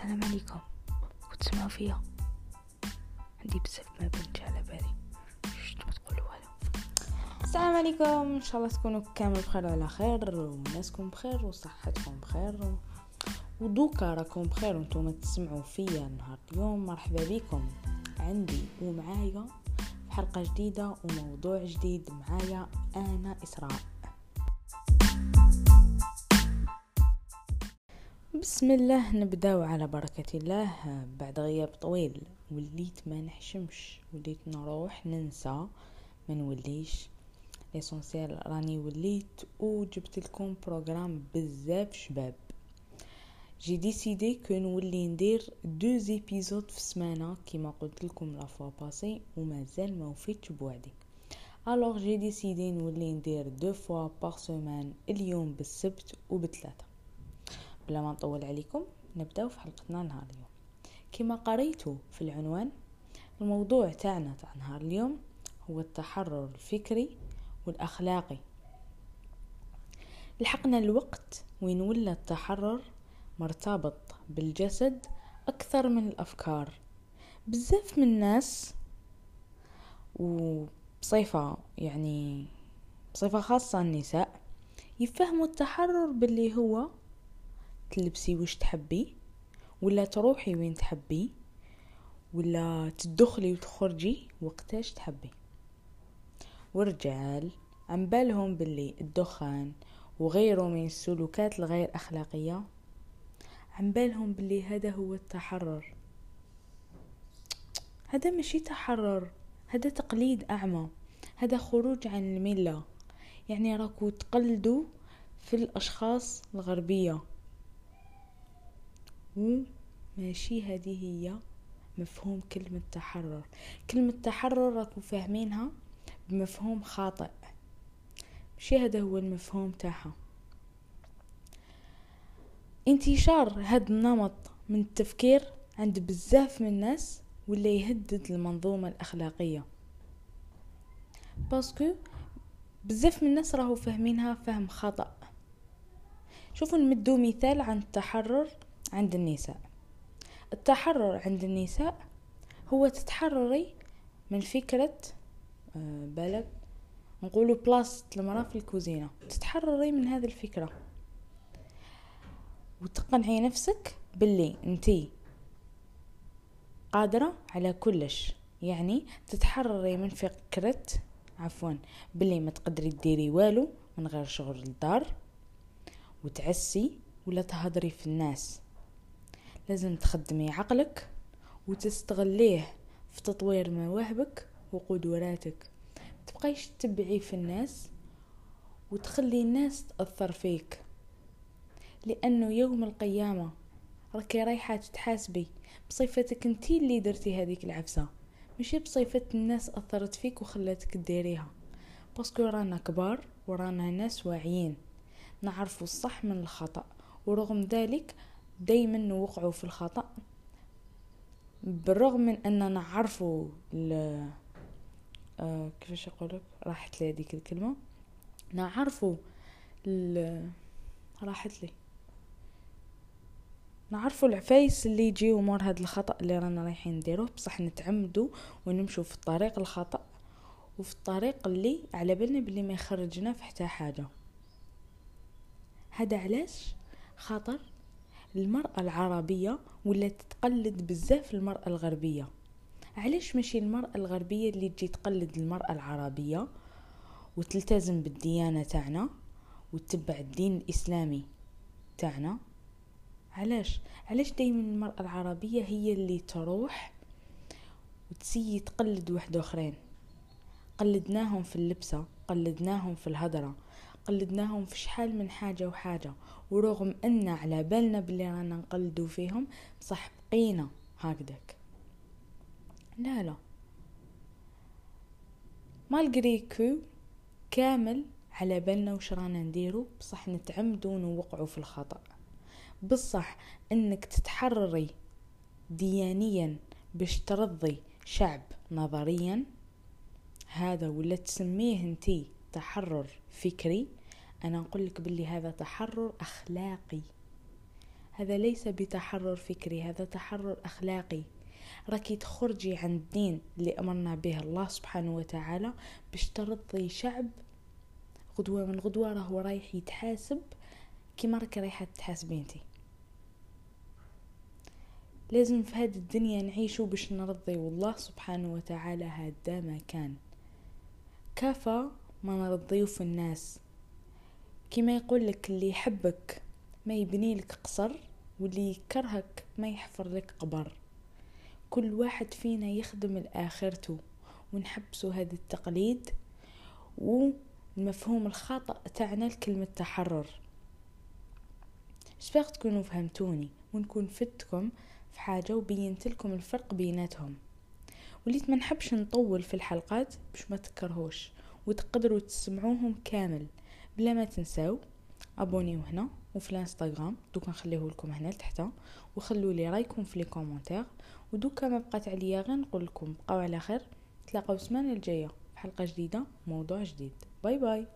السلام عليكم. وتسمعوا فيا. عندي بزاف ما بنت على بالي. شتو ما تقولوا والو السلام عليكم. إن شاء الله تكونوا كامل بخير وعلى خير وناسكم بخير وصحتكم بخير ودوكا راكم بخير وأنتم تسمعوا فيا نهار اليوم. مرحبا بكم. عندي ومعايا في حلقة جديدة وموضوع جديد. معايا أنا إسراء. بسم الله نبداو على بركة الله. بعد غياب طويل وليت ما نحشمش وليت نروح ننسى. ما نوليش. l'essentiel راني وليت وجبت لكم programme بزاف شباب. j'ai décidé que نولي ندير deux épisodes في السمانه كيما قلت لكم la fois passée ومازال ما وفيتش بوعدي. alors j'ai décidé نولي ندير deux fois par semaine اليوم بالسبت وبثلاثه بلا ما نطول عليكم نبداو في حلقتنا نهار اليوم. كما قريتوا في العنوان الموضوع تاعنا تاع نهار اليوم هو التحرر الفكري والأخلاقي. لحقنا الوقت وين ولا التحرر مرتبط بالجسد أكثر من الأفكار. بزاف من الناس وبصفة يعني بصفة خاصة النساء يفهموا التحرر باللي هو تلبسي وش تحبي ولا تروحي وين تحبي ولا تدخلي وتخرجي وقتاش تحبي. ورجال عم بالهم باللي الدخان وغيره من السلوكات الغير أخلاقية عم بالهم باللي هذا هو التحرر. هذا ماشي تحرر هذا تقليد أعمى هذا خروج عن الملة. يعني راكو تقلدوا في الأشخاص الغربية. وماشي هذه هي مفهوم كلمة تحرر. كلمة تحرر راكو فاهمينها بمفهوم خاطئ. ماشي هذا هو المفهوم تاعها. انتشار هذا النمط من التفكير عند بزاف من الناس ولا يهدد المنظومة الأخلاقية. باسكو بزاف من الناس راهو فاهمينها فهم خطأ شوفوا نمدو مثال عن التحرر. عند النساء. التحرر عند النساء هو تتحرري من فكرة آه، بالك نقولوا بلاصة المرأة في الكوزينة. تتحرري من هذه الفكرة. وتقنعي نفسك باللي انتي قادرة على كلش. يعني تتحرري من فكرة عفوا باللي ما تقدري ديري والو من غير شغل الدار وتعسي ولا تهضري في الناس. لازم تخدمي عقلك وتستغليه في تطوير مواهبك وقدراتك تبقايش تتبعي في الناس وتخلي الناس تأثر فيك لأنه يوم القيامة راكي رايحة تتحاسبي بصفتك انتي اللي درتي هذيك العفسة. ماشي بصفة الناس أثرت فيك وخلاتك ديريها باسكو رانا كبار ورانا ناس واعيين. نعرفوا الصح من الخطأ ورغم ذلك دايما نوقعوا في الخطأ. بالرغم من أننا نعرفوا آه كيفاش أقولك؟ راحت لي هذيك الكلمة. نعرفوا راحت لي. نعرفوا العفايس اللي يجيو مور هذا الخطأ اللي رانا رايحين نديروه. بصح نتعمدوا ونمشوا في الطريق الخطأ وفي الطريق اللي على بالنا بلي ما يخرجنا في حتى حاجة. هذا علاش؟ خاطر المرأة العربية ولا تتقلد بزاف المرأة الغربية؟ علاش ماشي المرأة الغربية اللي تجي تقلد المرأة العربية وتلتزم بالديانة تاعنا وتتبع الدين الإسلامي تاعنا؟ علاش؟ علاش دايما المرأة العربية هي اللي تروح وتسي تقلد واحد أخرين؟ قلدناهم في اللبسة قلدناهم في الهدرة قلدناهم في شحال من حاجة وحاجة ورغم أن على بالنا بلي رانا نقلدو فيهم بصح بقينا هكذاك. لا لا. مالغري كو كامل على بالنا وش رانا نديرو بصح نتعمدو نوقعو في الخطأ. بصح أنك تتحرري ديانيا باش ترضي شعب نظريا هذا ولا تسميه أنتي تحرر فكري أنا نقول لك باللي هذا تحرر أخلاقي. هذا ليس بتحرر فكري هذا تحرر أخلاقي. راكي تخرجي عن الدين اللي أمرنا به الله سبحانه وتعالى باش ترضي شعب غدوة من غدوة راهو رايح يتحاسب كيما راك رايحة تحاسبي انتي لازم في هذه الدنيا نعيشو باش نرضي والله سبحانه وتعالى هذا ما كان كافة ما في الناس. كما يقول لك اللي يحبك ما يبني لك قصر واللي يكرهك ما يحفر لك قبر. كل واحد فينا يخدم الآخرته ونحبسوا هذا التقليد والمفهوم الخاطئ تاعنا لكلمة تحرر. شفاق تكونوا فهمتوني؟ ونكون فتكم في حاجة وبينت لكم الفرق بيناتهم. وليت ما نحبش نطول في الحلقات باش ما تكرهوش. وتقدروا تسمعوهم كامل. بلا ما تنساو أبونيو هنا وفي الإنستغرام. دوكا نخليه لكم هنا لتحت وخلوا لي رايكم في les commentaires. ودوكا ما بقات عليا غير نقول لكم بقاو على خير. تلاقاو السمانة الجاية في حلقة جديدة موضوع جديد. bye bye.